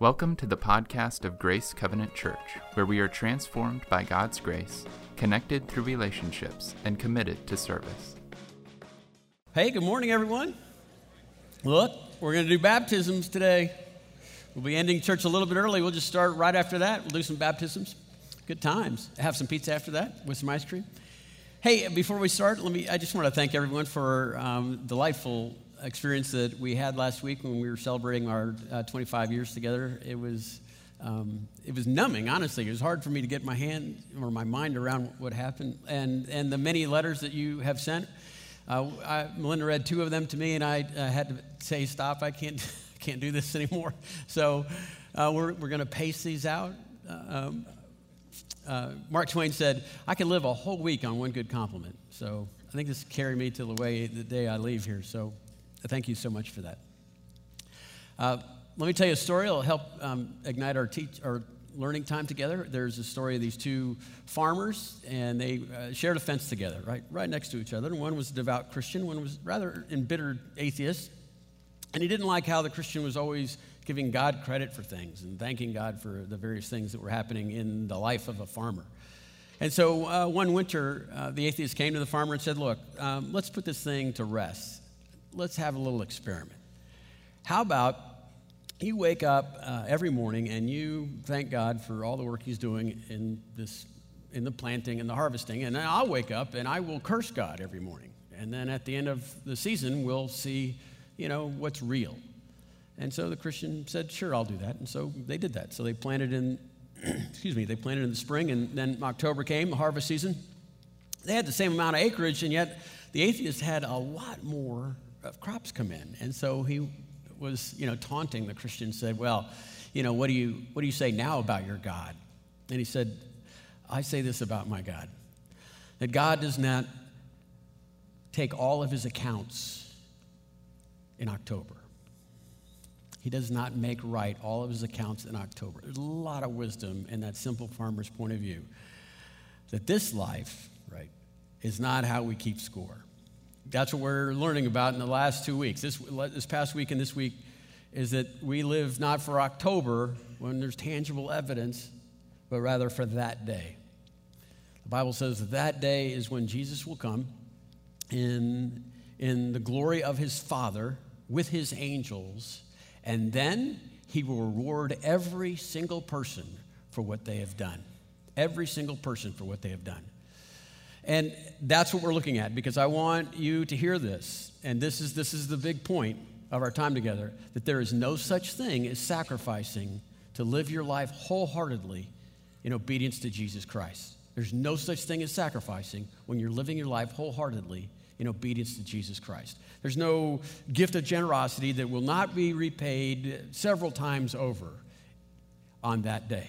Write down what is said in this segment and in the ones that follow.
Welcome to the podcast of Grace Covenant Church, where we are transformed by God's grace, connected through relationships, and committed to service. Hey, good morning, everyone. Look, we're going to do baptisms today. We'll be ending church a little bit early. We'll just start right after that. We'll do some baptisms. Good times. Have some pizza after that with some ice cream. Hey, before we start, let me. I just want to thank everyone for um, delightful experience that we had last week when we were celebrating our uh, 25 years together. It was, um, it was numbing, honestly. It was hard for me to get my hand or my mind around what happened. And, and the many letters that you have sent, uh, I, Melinda read two of them to me, and I uh, had to say, Stop, I can't, can't do this anymore. So uh, we're, we're going to pace these out. Uh, um, uh, Mark Twain said, I can live a whole week on one good compliment. So I think this carry me to the way the day I leave here. So Thank you so much for that. Uh, let me tell you a story. It'll help um, ignite our, teach, our learning time together. There's a story of these two farmers, and they uh, shared a fence together, right, right next to each other. And one was a devout Christian, one was rather embittered atheist. And he didn't like how the Christian was always giving God credit for things and thanking God for the various things that were happening in the life of a farmer. And so uh, one winter, uh, the atheist came to the farmer and said, Look, um, let's put this thing to rest let's have a little experiment. How about you wake up uh, every morning and you thank God for all the work He's doing in this, in the planting and the harvesting, and then I'll wake up and I will curse God every morning. And then at the end of the season, we'll see, you know, what's real. And so the Christian said, "Sure, I'll do that." And so they did that. So they planted in, excuse me, they planted in the spring, and then October came, the harvest season. They had the same amount of acreage, and yet the atheist had a lot more of crops come in. And so he was, you know, taunting the Christian, said, Well, you know, what do you what do you say now about your God? And he said, I say this about my God. That God does not take all of his accounts in October. He does not make right all of his accounts in October. There's a lot of wisdom in that simple farmer's point of view. That this life, right, is not how we keep score that's what we're learning about in the last two weeks. This, this past week and this week is that we live not for October when there's tangible evidence, but rather for that day. The Bible says that that day is when Jesus will come in, in the glory of his Father with his angels, and then he will reward every single person for what they have done. Every single person for what they have done. And that's what we're looking at because I want you to hear this. And this is, this is the big point of our time together that there is no such thing as sacrificing to live your life wholeheartedly in obedience to Jesus Christ. There's no such thing as sacrificing when you're living your life wholeheartedly in obedience to Jesus Christ. There's no gift of generosity that will not be repaid several times over on that day.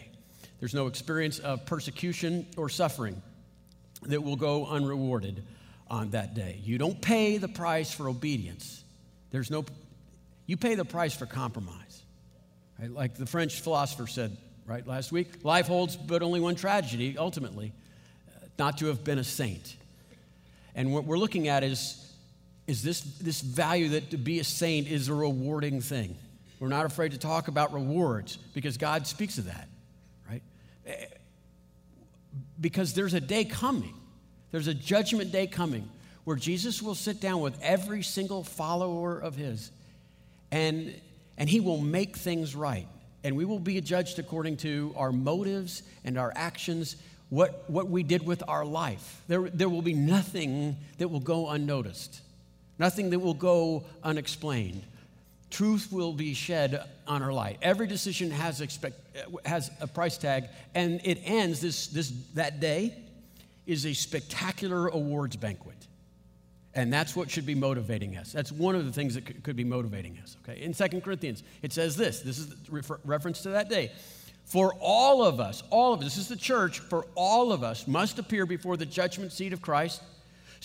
There's no experience of persecution or suffering that will go unrewarded on that day. You don't pay the price for obedience. There's no, you pay the price for compromise. Right? Like the French philosopher said, right, last week, life holds but only one tragedy, ultimately, uh, not to have been a saint. And what we're looking at is, is this, this value that to be a saint is a rewarding thing. We're not afraid to talk about rewards because God speaks of that, right? Because there's a day coming, there's a judgment day coming where Jesus will sit down with every single follower of his and, and he will make things right. And we will be judged according to our motives and our actions, what, what we did with our life. There, there will be nothing that will go unnoticed, nothing that will go unexplained truth will be shed on our light. Every decision has, expect, has a price tag, and it ends this, this, that day is a spectacular awards banquet. And that's what should be motivating us. That's one of the things that could be motivating us. Okay. In Second Corinthians, it says this. This is refer, reference to that day. For all of us, all of us, this is the church, for all of us must appear before the judgment seat of Christ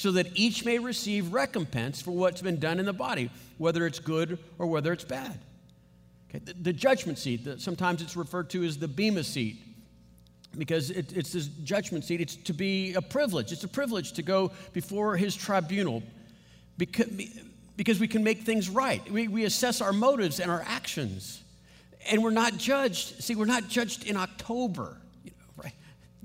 so that each may receive recompense for what's been done in the body, whether it's good or whether it's bad. Okay, the, the, judgment seat, the, sometimes it's referred to as the Bema seat because it, it's this judgment seat. It's to be a privilege. It's a privilege to go before his tribunal because, because we can make things right. We, we assess our motives and our actions. And we're not judged. See, we're not judged in October?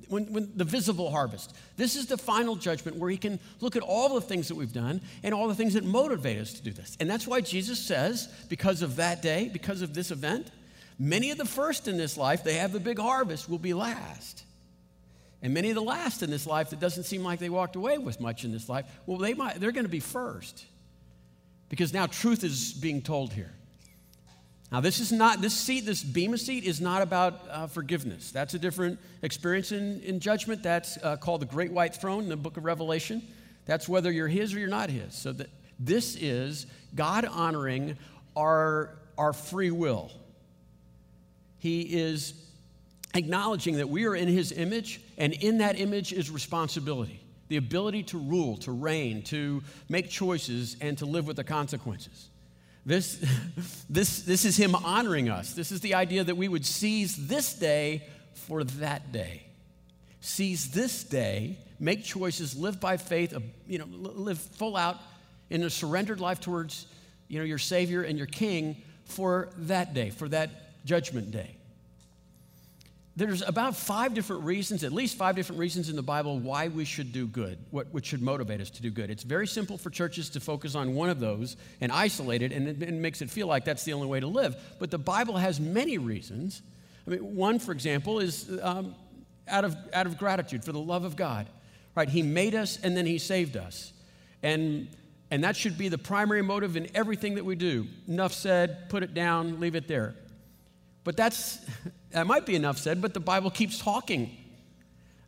When, when the visible harvest. This is the final judgment where he can look at all the things that we've done and all the things that motivate us to do this. And that's why Jesus says, because of that day, because of this event, many of the first in this life, they have the big harvest, will be last. And many of the last in this life that doesn't seem like they walked away with much in this life, well, they might, they're going to be first. Because now truth is being told here. Now, this is not, this seat, this Bema seat is not about uh, forgiveness. That's a different experience in, in judgment. That's uh, called the Great White Throne in the book of Revelation. That's whether you're His or you're not His. So that this is God honoring our, our free will. He is acknowledging that we are in His image, and in that image is responsibility the ability to rule, to reign, to make choices, and to live with the consequences. This, this, this is him honoring us. This is the idea that we would seize this day for that day. Seize this day, make choices, live by faith, uh, you know, live full out in a surrendered life towards you know, your Savior and your King for that day, for that judgment day there's about five different reasons, at least five different reasons in the Bible why we should do good, what, what should motivate us to do good. It's very simple for churches to focus on one of those and isolate it, and it, it makes it feel like that's the only way to live. But the Bible has many reasons. I mean, one, for example, is um, out, of, out of gratitude for the love of God. Right? He made us and then He saved us. And, and that should be the primary motive in everything that we do. Enough said, put it down, leave it there. But that's, that might be enough said, but the Bible keeps talking.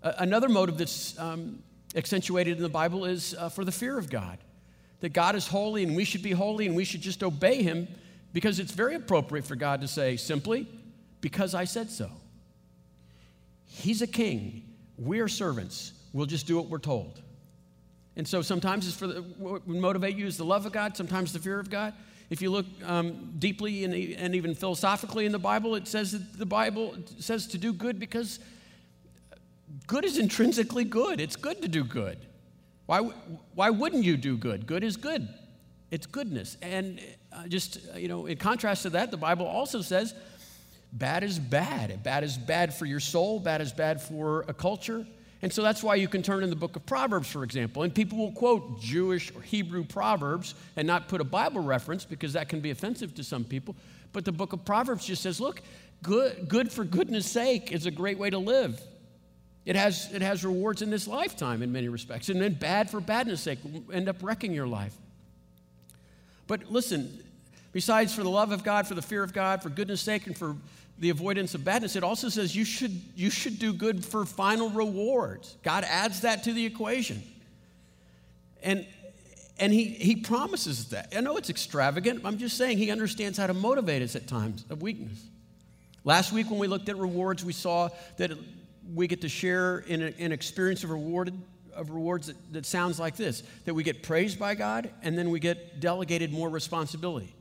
Uh, another motive that's um, accentuated in the Bible is uh, for the fear of God. That God is holy and we should be holy and we should just obey Him because it's very appropriate for God to say simply, because I said so. He's a king. We're servants. We'll just do what we're told. And so sometimes it's for the, what would motivate you is the love of God, sometimes the fear of God. If you look um, deeply and, and even philosophically in the Bible, it says that the Bible says to do good because good is intrinsically good. It's good to do good. Why, why wouldn't you do good? Good is good. It's goodness. And uh, just, uh, you know, in contrast to that, the Bible also says bad is bad. Bad is bad for your soul, bad is bad for a culture. And so that's why you can turn in the book of Proverbs, for example, and people will quote Jewish or Hebrew Proverbs and not put a Bible reference because that can be offensive to some people. But the book of Proverbs just says, look, good, good for goodness sake is a great way to live. It has, it has rewards in this lifetime in many respects. And then bad for badness sake will end up wrecking your life. But listen, besides for the love of God, for the fear of God, for goodness sake, and for the avoidance of badness, it also says you should, you should do good for final rewards. God adds that to the equation. And, and he, he promises that. I know it's extravagant. I'm just saying he understands how to motivate us at times of weakness. Last week, when we looked at rewards, we saw that we get to share in an experience of, rewarded, of rewards that, that sounds like this that we get praised by God, and then we get delegated more responsibility.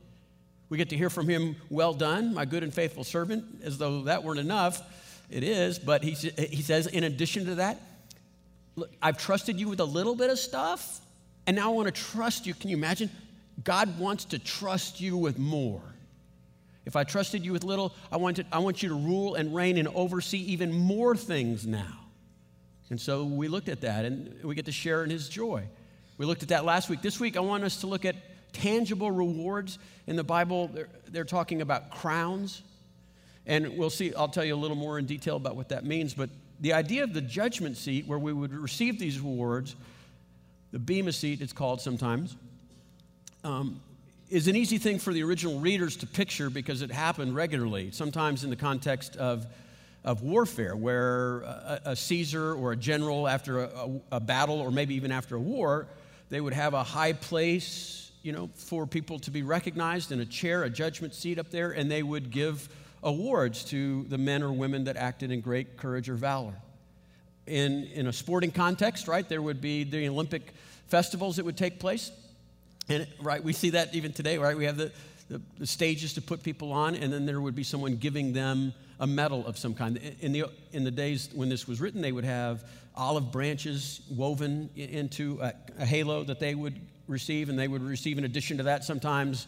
We get to hear from him, Well done, my good and faithful servant, as though that weren't enough. It is, but he, he says, In addition to that, look, I've trusted you with a little bit of stuff, and now I want to trust you. Can you imagine? God wants to trust you with more. If I trusted you with little, I want, to, I want you to rule and reign and oversee even more things now. And so we looked at that, and we get to share in his joy. We looked at that last week. This week, I want us to look at tangible rewards. In the Bible, they're, they're talking about crowns. And we'll see, I'll tell you a little more in detail about what that means. But the idea of the judgment seat, where we would receive these rewards, the Bema seat, it's called sometimes, um, is an easy thing for the original readers to picture because it happened regularly, sometimes in the context of, of warfare, where a, a Caesar or a general, after a, a, a battle or maybe even after a war, they would have a high place you know, for people to be recognized in a chair, a judgment seat up there, and they would give awards to the men or women that acted in great courage or valor. In, in a sporting context, right, there would be the Olympic festivals that would take place. And, right, we see that even today, right? We have the, the, the stages to put people on, and then there would be someone giving them a medal of some kind. In the, in the days when this was written, they would have olive branches woven into a, a halo that they would receive, and they would receive, in addition to that, sometimes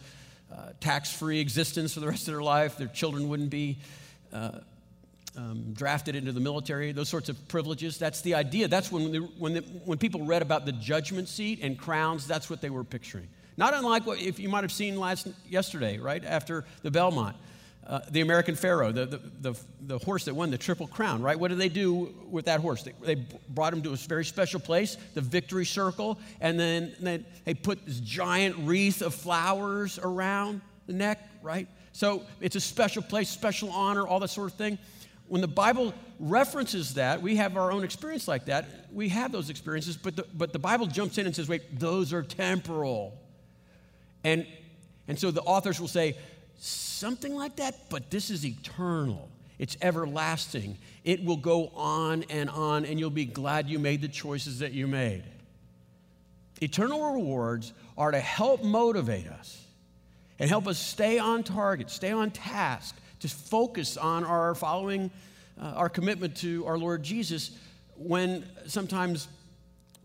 uh, tax free existence for the rest of their life. Their children wouldn't be uh, um, drafted into the military, those sorts of privileges. That's the idea. That's when, when, when people read about the judgment seat and crowns, that's what they were picturing. Not unlike what if you might have seen last yesterday, right after the Belmont, uh, the American Pharoah, the, the, the, the, horse that won the Triple Crown, right? What did they do with that horse? They, they brought him to a very special place, the Victory Circle, and then they, they put this giant wreath of flowers around the neck, right? So it's a special place, special honor, all that sort of thing when the Bible references that, we have our own experience like that. We have those experiences, but the, but the Bible jumps in and says, wait, those are temporal. And, and so the authors will say, something like that, but this is eternal. It's everlasting. It will go on and on, and you'll be glad you made the choices that you made. Eternal rewards are to help motivate us and help us stay on target, stay on task, to focus on our following, uh, our commitment to our Lord Jesus when sometimes,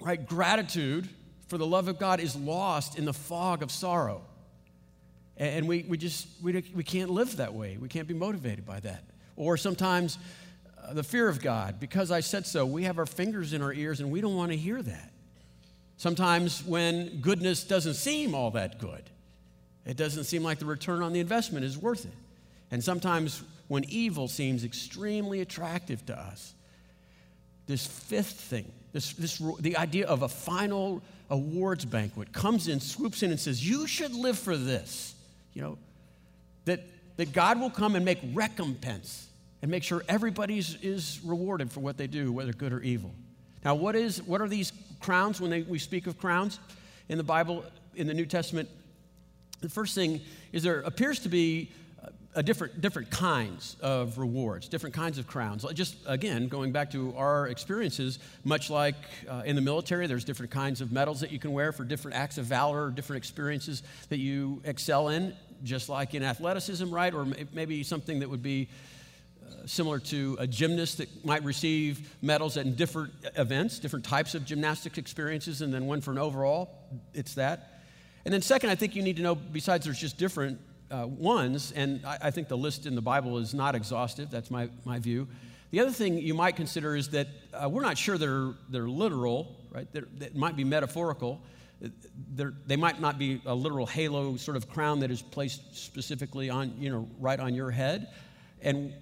right, gratitude for the love of God is lost in the fog of sorrow. And we, we just, we, we can't live that way. We can't be motivated by that. Or sometimes uh, the fear of God, because I said so, we have our fingers in our ears and we don't want to hear that. Sometimes when goodness doesn't seem all that good, it doesn't seem like the return on the investment is worth it. And sometimes when evil seems extremely attractive to us, this fifth thing, this, this, the idea of a final awards banquet comes in, swoops in, and says, You should live for this. You know, that, that God will come and make recompense and make sure everybody is rewarded for what they do, whether good or evil. Now, what, is, what are these crowns when they, we speak of crowns in the Bible, in the New Testament? The first thing is there appears to be a different, different kinds of rewards, different kinds of crowns. Just again, going back to our experiences, much like uh, in the military, there's different kinds of medals that you can wear for different acts of valor, different experiences that you excel in, just like in athleticism, right? Or maybe something that would be uh, similar to a gymnast that might receive medals in different events, different types of gymnastics experiences, and then one for an overall. It's that. And then, second, I think you need to know, besides there's just different uh, ones, and I, I, think the list in the Bible is not exhaustive. That's my, my view. The other thing you might consider is that uh, we're not sure they're, they're literal, right? They're, they might be metaphorical. They're, they might not be a literal halo sort of crown that is placed specifically on, you know, right on your head. And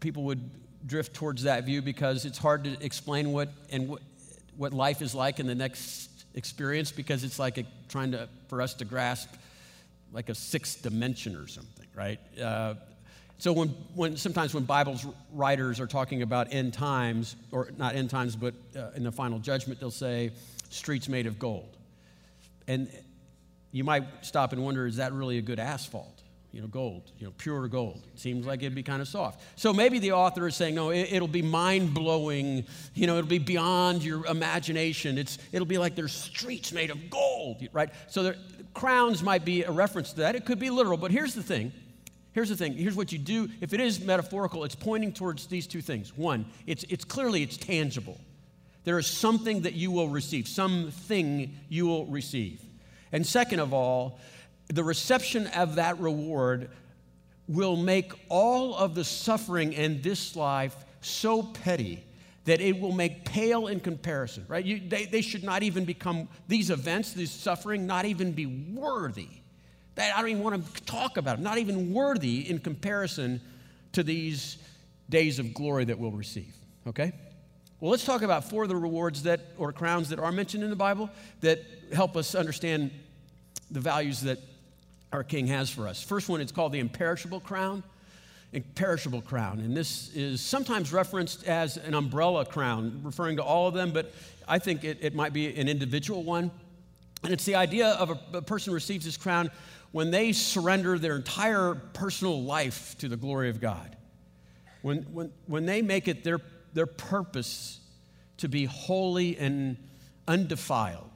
people would drift towards that view because it's hard to explain what and what, what life is like in the next experience because it's like a, trying to for us to grasp like a sixth dimension or something, right? Uh, so when, when sometimes when Bible's writers are talking about end times, or not end times, but uh, in the final judgment, they'll say streets made of gold. And you might stop and wonder, is that really a good asphalt? You know, gold, you know, pure gold. It seems like it'd be kind of soft. So maybe the author is saying, no, it, will be mind blowing. You know, it'll be beyond your imagination. It's, it'll be like there's streets made of gold, right? So there, crowns might be a reference to that. It could be literal, but here's the thing. Here's the thing. Here's what you do. If it is metaphorical, it's pointing towards these two things. One, it's, it's clearly it's tangible. There is something that you will receive, something you will receive. And second of all, the reception of that reward will make all of the suffering in this life so petty that it will make pale in comparison, right? You, they, they should not even become, these events, this suffering, not even be worthy. That I don't even want to talk about them, not even worthy in comparison to these days of glory that we'll receive, okay? Well, let's talk about four of the rewards that, or crowns that are mentioned in the Bible that help us understand the values that our King has for us. First one is called the imperishable crown imperishable crown. And this is sometimes referenced as an umbrella crown, referring to all of them, but I think it, it might be an individual one. And it's the idea of a, a person receives this crown when they surrender their entire personal life to the glory of God. When, when, when they make it their, their purpose to be holy and undefiled,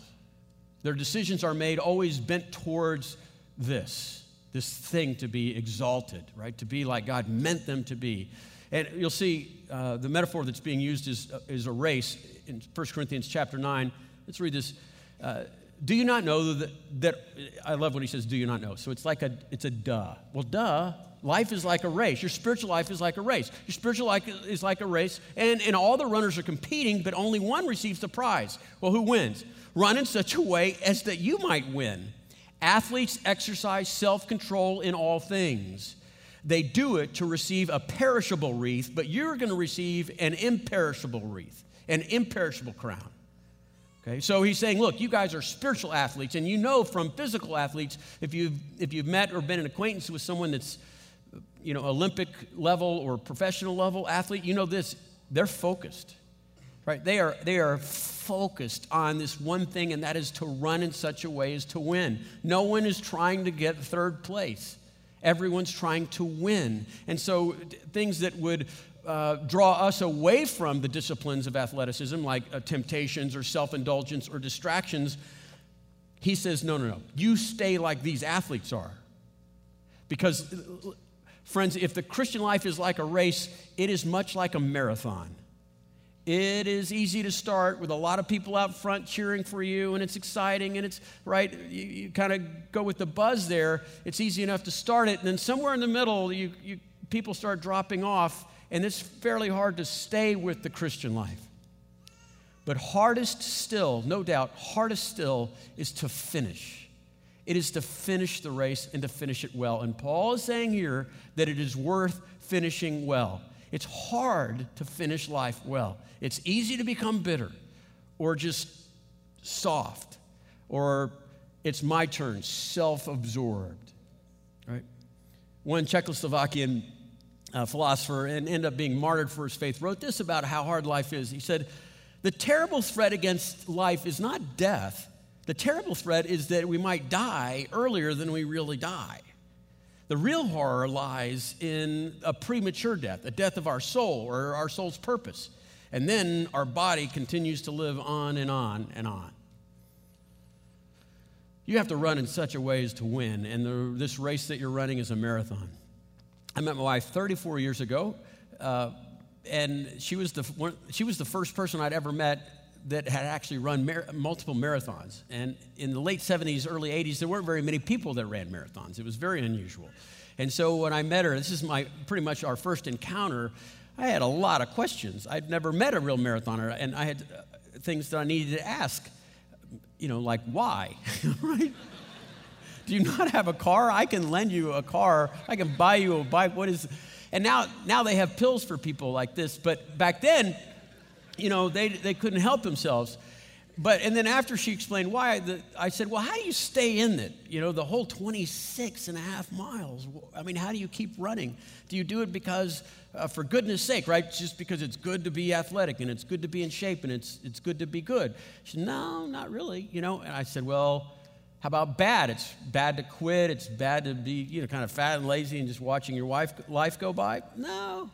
their decisions are made always bent towards this this thing to be exalted, right? To be like God meant them to be. And you'll see uh, the metaphor that's being used is, uh, is a race in 1 Corinthians chapter 9. Let's read this. Uh, do you not know that, that I love when he says, do you not know? So it's like a, it's a duh. Well, duh, life is like a race. Your spiritual life is like a race. Your spiritual life is like a race, and, and all the runners are competing, but only one receives the prize. Well, who wins? Run in such a way as that you might win. Athletes exercise self control in all things. They do it to receive a perishable wreath, but you're going to receive an imperishable wreath, an imperishable crown. Okay, so he's saying, look, you guys are spiritual athletes, and you know from physical athletes, if you've, if you've met or been an acquaintance with someone that's, you know, Olympic level or professional level athlete, you know this, they're focused, right? They are, they are focused on this one thing, and that is to run in such a way as to win. No one is trying to get third place. Everyone's trying to win. And so things that would uh, draw us away from the disciplines of athleticism, like uh, temptations or self indulgence or distractions, he says, no, no, no. You stay like these athletes are. Because, friends, if the Christian life is like a race, it is much like a marathon. It is easy to start with a lot of people out front cheering for you, and it's exciting, and it's right. You, you kind of go with the buzz there. It's easy enough to start it, and then somewhere in the middle, you, you people start dropping off, and it's fairly hard to stay with the Christian life. But hardest still, no doubt, hardest still is to finish. It is to finish the race and to finish it well. And Paul is saying here that it is worth finishing well. It's hard to finish life well. It's easy to become bitter or just soft or it's my turn, self absorbed. Right? One Czechoslovakian uh, philosopher and ended up being martyred for his faith, wrote this about how hard life is. He said, The terrible threat against life is not death. The terrible threat is that we might die earlier than we really die. The real horror lies in a premature death, a death of our soul or our soul's purpose. And then our body continues to live on and on and on. You have to run in such a way as to win, and the, this race that you're running is a marathon. I met my wife 34 years ago, uh, and she was, the, she was the first person I'd ever met that had actually run mar- multiple marathons. And in the late 70s, early 80s, there weren't very many people that ran marathons. It was very unusual. And so when I met her, this is my pretty much our first encounter, I had a lot of questions. I'd never met a real marathoner, and I had uh, things that I needed to ask, you know, like why, right? Do you not have a car? I can lend you a car. I can buy you a bike. What is and now now they have pills for people like this, but back then, you know, they they couldn't help themselves. But and then after she explained why, the, I said, "Well, how do you stay in it? You know, the whole 26 and a half miles. I mean, how do you keep running? Do you do it because, uh, for goodness sake, right? Just because it's good to be athletic and it's good to be in shape and it's it's good to be good?" She said, "No, not really. You know." And I said, "Well." How about bad? It's bad to quit. It's bad to be, you know, kind of fat and lazy and just watching your wife, life go by. No,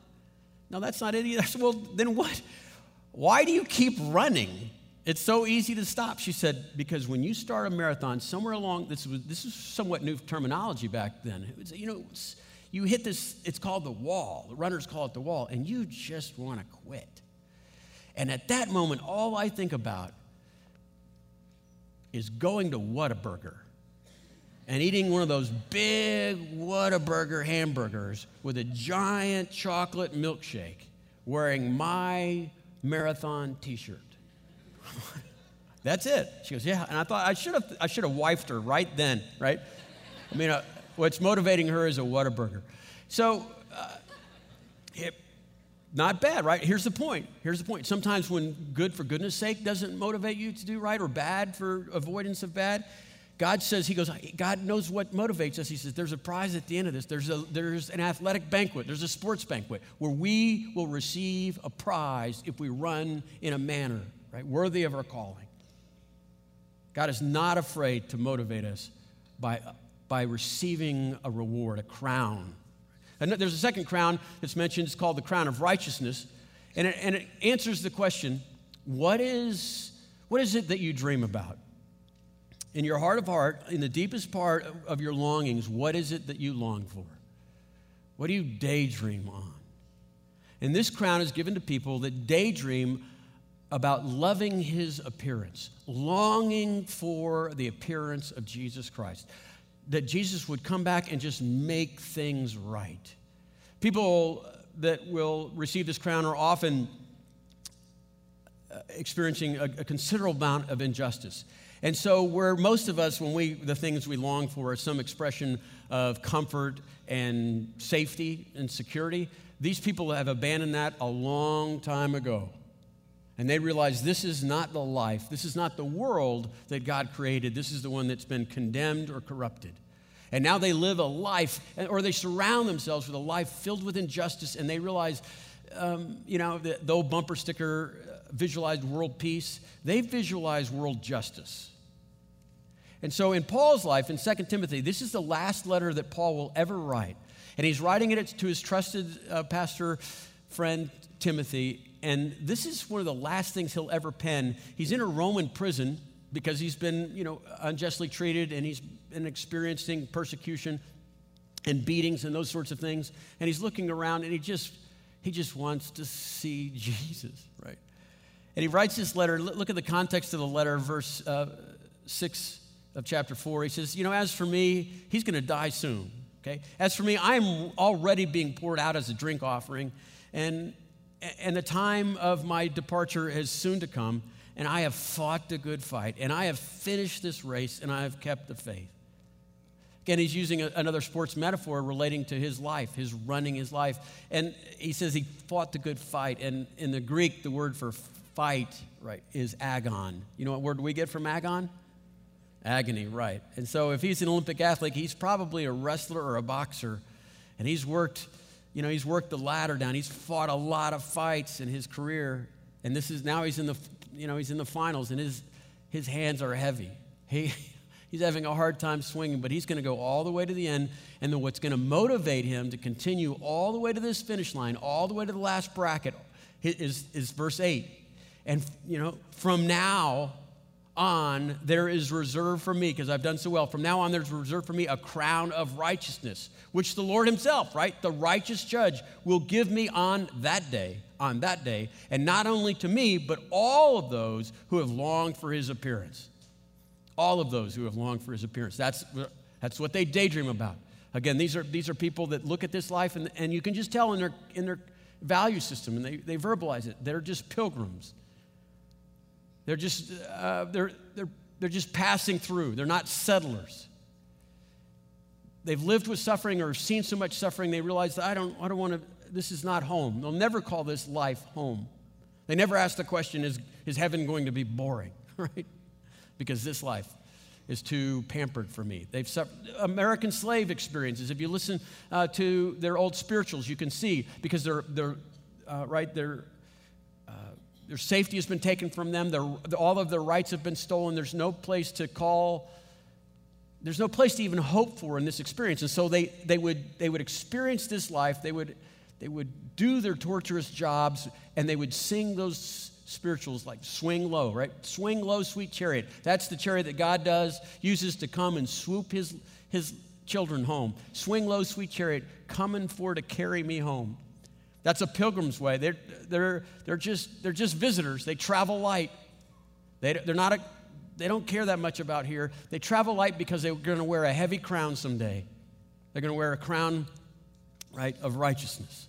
no, that's not it either. I said, well, then what? Why do you keep running? It's so easy to stop. She said, because when you start a marathon, somewhere along, this was this is somewhat new terminology back then. Was, you know, you hit this, it's called the wall. The runners call it the wall, and you just want to quit. And at that moment, all I think about is going to Whataburger and eating one of those big Whataburger hamburgers with a giant chocolate milkshake wearing my marathon t shirt. That's it. She goes, Yeah. And I thought I should have, I should have wifed her right then, right? I mean, uh, what's motivating her is a Whataburger. So, uh, it, not bad, right? Here's the point. Here's the point. Sometimes when good for goodness sake doesn't motivate you to do right or bad for avoidance of bad, God says, He goes, God knows what motivates us. He says, there's a prize at the end of this. There's, a, there's an athletic banquet, there's a sports banquet where we will receive a prize if we run in a manner, right, worthy of our calling. God is not afraid to motivate us by, by receiving a reward, a crown and there's a second crown that's mentioned. It's called the crown of righteousness. And it, and it answers the question what is, what is it that you dream about? In your heart of heart, in the deepest part of your longings, what is it that you long for? What do you daydream on? And this crown is given to people that daydream about loving his appearance, longing for the appearance of Jesus Christ, that Jesus would come back and just make things right. People that will receive this crown are often experiencing a, a considerable amount of injustice. And so, where most of us, when we, the things we long for is some expression of comfort and safety and security, these people have abandoned that a long time ago. And they realize this is not the life, this is not the world that God created. This is the one that's been condemned or corrupted. And now they live a life, or they surround themselves with a life filled with injustice, and they realize, um, you know, the, the old bumper sticker uh, visualized world peace, they visualize world justice. And so in Paul's life, in 2 Timothy, this is the last letter that Paul will ever write. And he's writing it to his trusted uh, pastor friend Timothy. And this is one of the last things he'll ever pen. He's in a Roman prison because he's been, you know, unjustly treated and he's been experiencing persecution and beatings and those sorts of things. And he's looking around and he just he just wants to see Jesus, right? And he writes this letter. Look at the context of the letter, verse uh, six of chapter four. He says, "You know, as for me, he's going to die soon." Okay. As for me, I am already being poured out as a drink offering, and and the time of my departure is soon to come. And I have fought the good fight, and I have finished this race, and I have kept the faith. Again, he's using a, another sports metaphor relating to his life, his running his life. And he says he fought the good fight. And in the Greek, the word for fight, right, is agon. You know what word we get from agon? Agony, right. And so if he's an Olympic athlete, he's probably a wrestler or a boxer. And he's worked, you know, he's worked the ladder down. He's fought a lot of fights in his career. And this is now he's in the you know, he's in the finals and his, his hands are heavy. He, he's having a hard time swinging, but he's going to go all the way to the end. And then what's going to motivate him to continue all the way to this finish line, all the way to the last bracket, is, is verse 8. And, you know, from now on, there is reserved for me, because I've done so well. From now on, there's reserved for me a crown of righteousness, which the Lord Himself, right, the righteous judge, will give me on that day on that day, and not only to me, but all of those who have longed for his appearance. All of those who have longed for his appearance. That's, that's what they daydream about. Again, these are, these are people that look at this life, and, and you can just tell in their, in their value system, and they, they verbalize it. They're just pilgrims. They're just, uh, they're, they're, they're just passing through, they're not settlers they've lived with suffering or seen so much suffering they realize I don't, I don't want to this is not home. They'll never call this life home. They never ask the question, is, is heaven going to be boring? Right? Because this life is too pampered for me. They've suffered American slave experiences. If you listen uh, to their old spirituals, you can see because they're, they're uh, right, their, uh, their safety has been taken from them. Their, all of their rights have been stolen. There's no place to call there's no place to even hope for in this experience. And so they, they, would, they would experience this life, they would they would do their torturous jobs and they would sing those spirituals like swing low, right? Swing low, sweet chariot. That's the chariot that God does, uses to come and swoop his, his children home. Swing low, sweet chariot, coming for to carry me home. That's a pilgrim's way. They're, they're, they're, just, they're just visitors. They travel light. They, they're not a, they don't care that much about here. They travel light because they're going to wear a heavy crown someday. They're going to wear a crown right, of righteousness.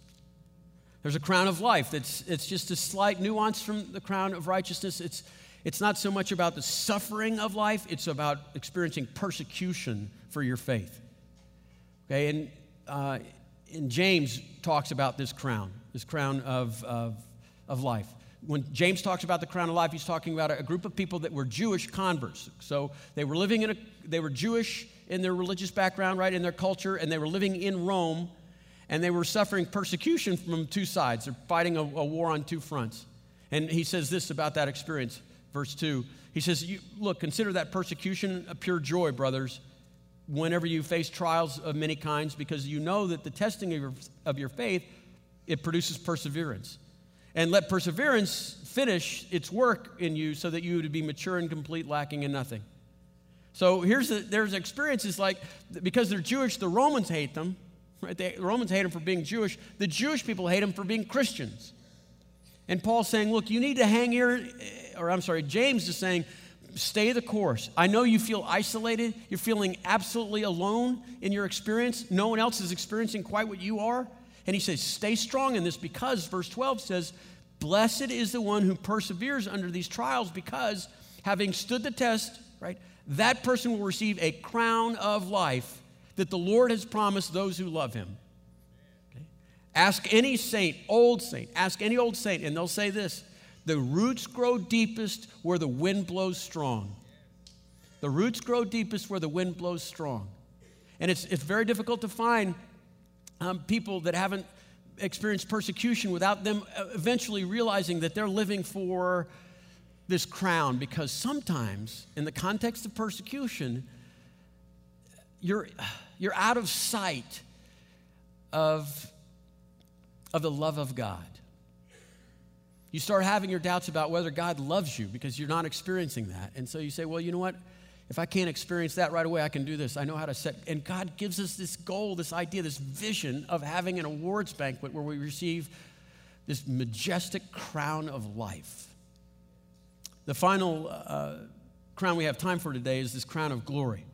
There's a crown of life that's it's just a slight nuance from the crown of righteousness. It's, it's not so much about the suffering of life, it's about experiencing persecution for your faith. Okay, and, uh, and James talks about this crown, this crown of, of, of life. When James talks about the crown of life, he's talking about a group of people that were Jewish converts. So they were living in a, they were Jewish in their religious background, right, in their culture, and they were living in Rome and they were suffering persecution from two sides. They're fighting a, a war on two fronts. And he says this about that experience, verse 2. He says, Look, consider that persecution a pure joy, brothers, whenever you face trials of many kinds, because you know that the testing of your, of your faith, it produces perseverance. And let perseverance finish its work in you so that you would be mature and complete, lacking in nothing. So here's the, there's experiences like because they're Jewish, the Romans hate them. Right? The Romans hate them for being Jewish. The Jewish people hate them for being Christians. And Paul's saying, look, you need to hang here, or I'm sorry, James is saying, stay the course. I know you feel isolated. You're feeling absolutely alone in your experience. No one else is experiencing quite what you are. And he says, stay strong in this because, verse 12 says, Blessed is the one who perseveres under these trials because, having stood the test, right, that person will receive a crown of life that the Lord has promised those who love him. Okay? Ask any saint, old saint, ask any old saint, and they'll say this the roots grow deepest where the wind blows strong. The roots grow deepest where the wind blows strong. And it's, it's very difficult to find um, people that haven't experienced persecution without them uh, eventually realizing that they're living for this crown because sometimes in the context of persecution you're, you're out of sight of, of the love of god you start having your doubts about whether god loves you because you're not experiencing that and so you say well you know what if I can't experience that right away, I can do this. I know how to set. And God gives us this goal, this idea, this vision of having an awards banquet where we receive this majestic crown of life. The final uh, crown we have time for today is this crown of glory.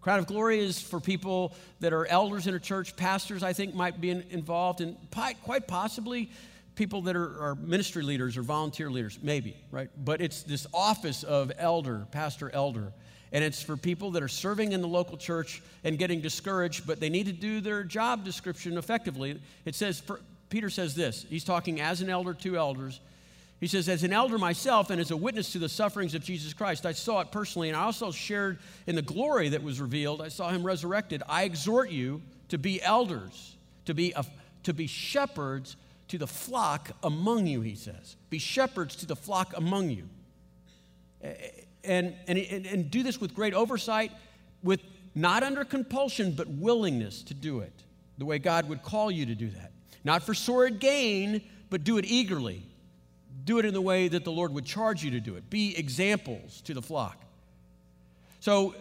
Crown of glory is for people that are elders in a church, pastors, I think, might be in, involved, and quite possibly people that are, are, ministry leaders or volunteer leaders, maybe, right? But it's this office of elder, pastor, elder and it's for people that are serving in the local church and getting discouraged, but they need to do their job description effectively. It says, Peter says this. He's talking as an elder to elders. He says, As an elder myself and as a witness to the sufferings of Jesus Christ, I saw it personally, and I also shared in the glory that was revealed. I saw him resurrected. I exhort you to be elders, to be, a, to be shepherds to the flock among you, he says. Be shepherds to the flock among you and, and, and do this with great oversight, with not under compulsion, but willingness to do it the way God would call you to do that. Not for sordid gain, but do it eagerly. Do it in the way that the Lord would charge you to do it. Be examples to the flock. So,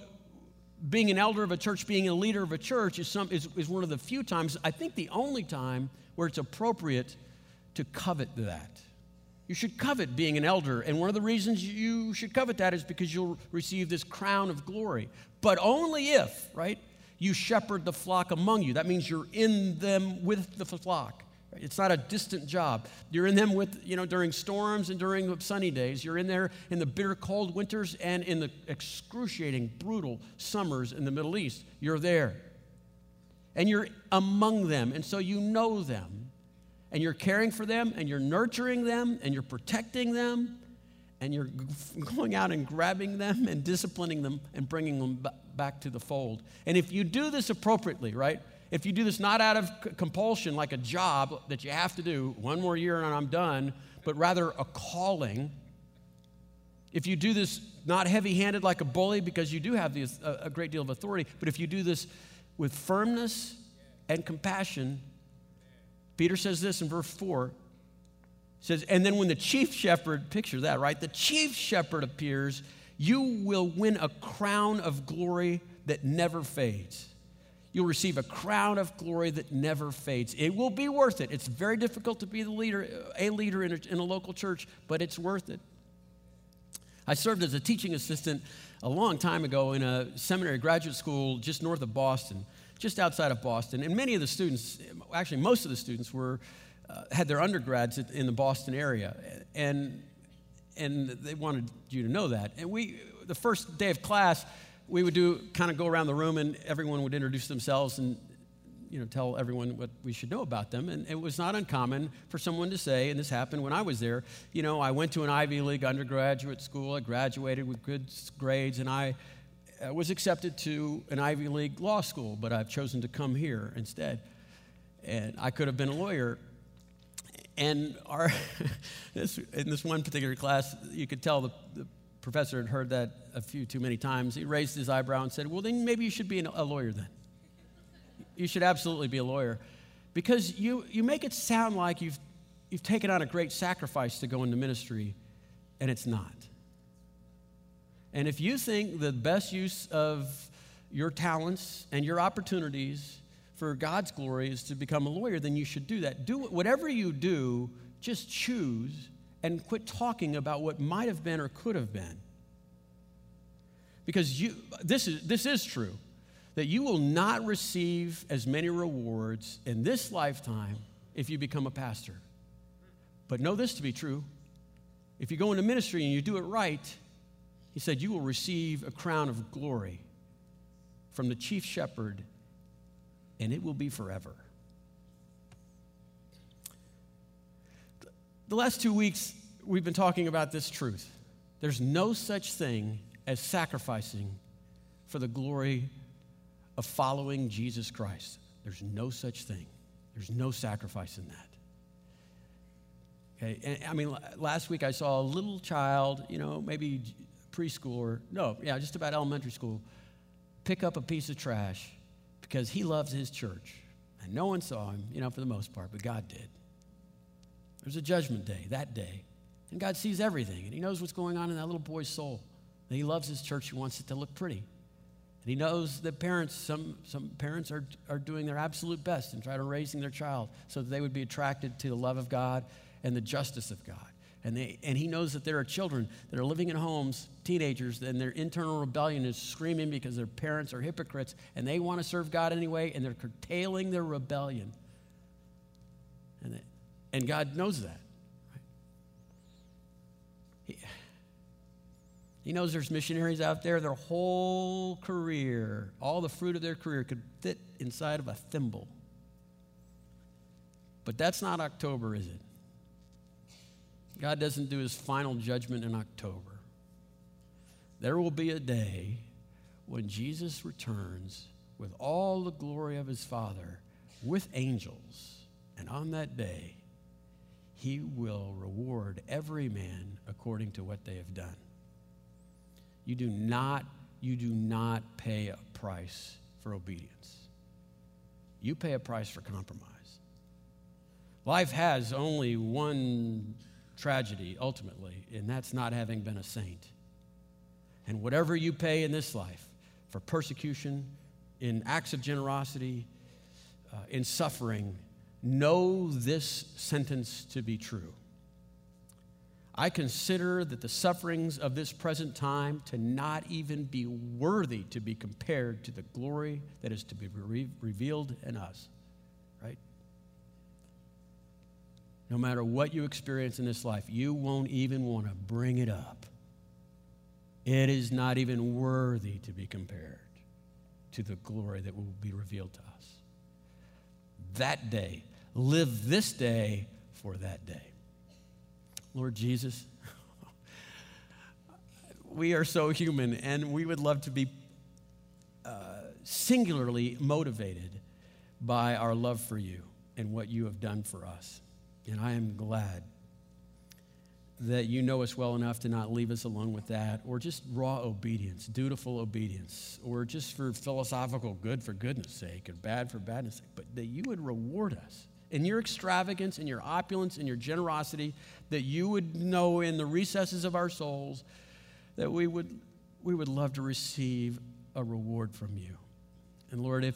being an elder of a church, being a leader of a church is, some, is, is one of the few times, I think the only time, where it's appropriate to covet that. You should covet being an elder. And one of the reasons you should covet that is because you'll receive this crown of glory. But only if, right, you shepherd the flock among you. That means you're in them with the flock. It's not a distant job. You're in them with, you know, during storms and during sunny days. You're in there in the bitter cold winters and in the excruciating, brutal summers in the Middle East. You're there. And you're among them. And so you know them and you're caring for them and you're nurturing them and you're protecting them and you're going out and grabbing them and disciplining them and bringing them back to the fold. And if you do this appropriately, right? If you do this not out of compulsion, like a job that you have to do, one more year and I'm done, but rather a calling, if you do this not heavy handed like a bully because you do have this, a, a great deal of authority, but if you do this with firmness and compassion, Peter says this in verse 4. says, and then when the chief shepherd, picture that, right? The chief shepherd appears, you will win a crown of glory that never fades. You'll receive a crown of glory that never fades. It will be worth it. It's very difficult to be the leader, a leader in a, in a local church, but it's worth it. I served as a teaching assistant a long time ago in a seminary graduate school just north of Boston just outside of Boston. And many of the students, actually, most of the students, were, uh, had their undergrads in the Boston area. And, and they wanted you to know that. And we, the first day of class, we would do kind of go around the room and everyone would introduce themselves and you know, tell everyone what we should know about them. And it was not uncommon for someone to say, and this happened when I was there, you know, I went to an Ivy League undergraduate school, I graduated with good grades, and I I was accepted to an Ivy League law school, but I've chosen to come here instead. And I could have been a lawyer. And our, this, in this one particular class, you could tell the, the professor had heard that a few too many times. He raised his eyebrow and said, Well, then maybe you should be a lawyer then. You should absolutely be a lawyer. Because you, you make it sound like you've, you've taken on a great sacrifice to go into ministry, and it's not. And if you think the best use of your talents and your opportunities for God's glory is to become a lawyer, then you should do that. Do whatever you do, just choose and quit talking about what might have been or could have been. Because you, this, is, this is true that you will not receive as many rewards in this lifetime if you become a pastor. But know this to be true. If you go into ministry and you do it right, he said, you will receive a crown of glory from the chief shepherd, and it will be forever. The last two weeks, we've been talking about this truth. There's no such thing as sacrificing for the glory of following Jesus Christ. There's no such thing. There's no sacrifice in that. Okay, and I mean, last week I saw a little child, you know, maybe preschool or, no, yeah, just about elementary school, pick up a piece of trash because he loves his church. And no one saw him, you know, for the most part, but God did. There's a judgment day, that day. And God sees everything, and He knows what's going on in that little boy's soul. And He loves His church, He wants it to look pretty. And He knows that parents, some, some parents are, are doing their absolute best in trying to raising their child so that they would be attracted to the love of God and the justice of God. And, they, and he knows that there are children that are living in homes, teenagers, and their internal rebellion is screaming because their parents are hypocrites and they want to serve God anyway, and they're curtailing their rebellion. And, and God knows that. He, knows there's missionaries out there, their whole career, all the fruit of their career could fit inside of a thimble. But that's not October, is it? God doesn't do his final judgment in October. There will be a day when Jesus returns with all the glory of his Father with angels. And on that day, he will reward every man according to what they have done. You do not, you do not pay a price for obedience. You pay a price for compromise. Life has only one tragedy ultimately, and that's not having been a saint. And whatever you pay in this life for persecution, in acts of generosity, uh, in suffering, know this sentence to be true. I consider that the sufferings of this present time to not even be worthy to be compared to the glory that is to be re- revealed in us. Right? No matter what you experience in this life, you won't even want to bring it up. It is not even worthy to be compared to the glory that will be revealed to us. That day, live this day for that day. Lord Jesus, we are so human and we would love to be uh, singularly motivated by our love for you and what you have done for us. And I am glad that you know us well enough to not leave us alone with that, or just raw obedience, dutiful obedience, or just for philosophical good for goodness sake, or bad for badness sake, but that you would reward us in your extravagance, in your opulence, in your generosity, that you would know in the recesses of our souls that we would, we would love to receive a reward from you. And Lord, if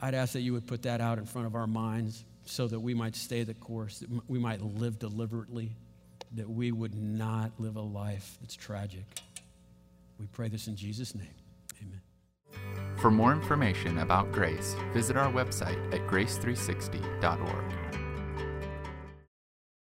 I'd ask that you would put that out in front of our minds so that we might stay the course, that we might live deliberately, that we would not live a life that's tragic. We pray this in Jesus' name. Amen. For more information about Grace, visit our website at grace360.org.